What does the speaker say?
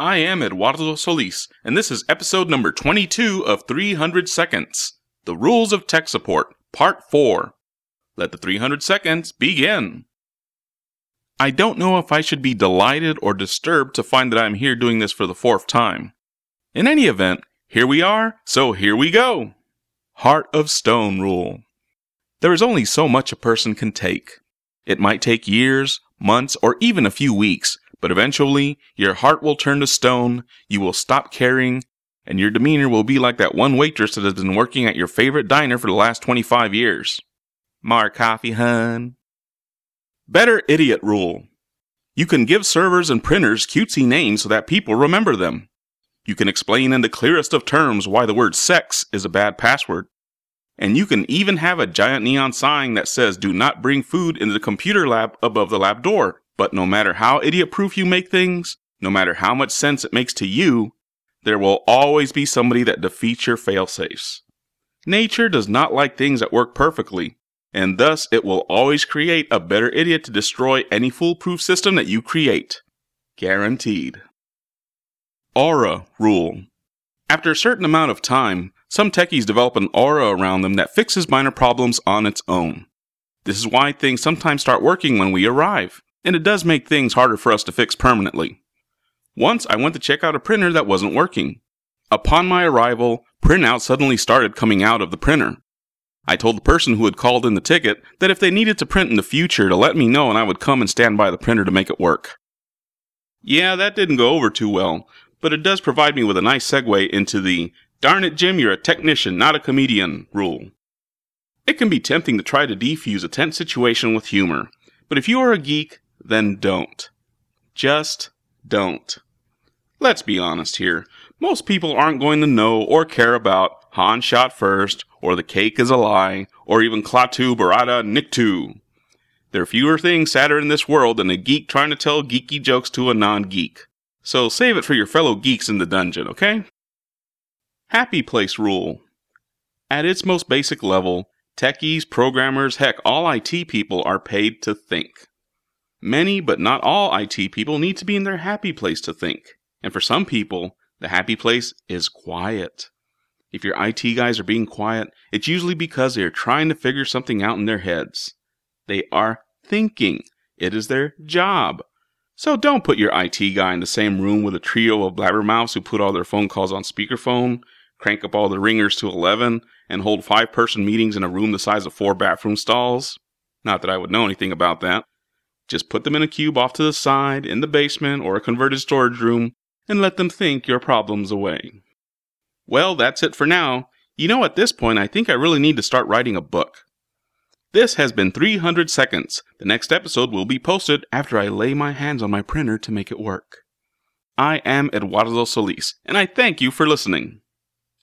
I am Eduardo Solis, and this is episode number 22 of 300 Seconds The Rules of Tech Support, Part 4. Let the 300 seconds begin. I don't know if I should be delighted or disturbed to find that I'm here doing this for the fourth time. In any event, here we are, so here we go. Heart of Stone Rule. There is only so much a person can take. It might take years, months, or even a few weeks but eventually, your heart will turn to stone, you will stop caring, and your demeanor will be like that one waitress that has been working at your favorite diner for the last 25 years. Mar coffee, hun. Better idiot rule. You can give servers and printers cutesy names so that people remember them. You can explain in the clearest of terms why the word sex is a bad password. And you can even have a giant neon sign that says do not bring food into the computer lab above the lab door. But no matter how idiot proof you make things, no matter how much sense it makes to you, there will always be somebody that defeats your failsafes. Nature does not like things that work perfectly, and thus it will always create a better idiot to destroy any foolproof system that you create. Guaranteed. Aura Rule After a certain amount of time, some techies develop an aura around them that fixes minor problems on its own. This is why things sometimes start working when we arrive and it does make things harder for us to fix permanently. Once I went to check out a printer that wasn't working. Upon my arrival, printout suddenly started coming out of the printer. I told the person who had called in the ticket that if they needed to print in the future to let me know and I would come and stand by the printer to make it work. Yeah, that didn't go over too well, but it does provide me with a nice segue into the darn it, Jim, you're a technician, not a comedian rule. It can be tempting to try to defuse a tense situation with humor, but if you are a geek, then don't. Just don't. Let's be honest here. Most people aren't going to know or care about Han shot first, or the cake is a lie, or even Klaatu Barada Nikto. There are fewer things sadder in this world than a geek trying to tell geeky jokes to a non geek. So save it for your fellow geeks in the dungeon, okay? Happy Place Rule. At its most basic level, techies, programmers, heck, all IT people are paid to think. Many, but not all IT people need to be in their happy place to think. And for some people, the happy place is quiet. If your IT guys are being quiet, it's usually because they are trying to figure something out in their heads. They are thinking. It is their job. So don't put your IT guy in the same room with a trio of blabbermouths who put all their phone calls on speakerphone, crank up all the ringers to 11, and hold five person meetings in a room the size of four bathroom stalls. Not that I would know anything about that. Just put them in a cube off to the side, in the basement, or a converted storage room, and let them think your problems away. Well, that's it for now. You know, at this point, I think I really need to start writing a book. This has been 300 seconds. The next episode will be posted after I lay my hands on my printer to make it work. I am Eduardo Solis, and I thank you for listening.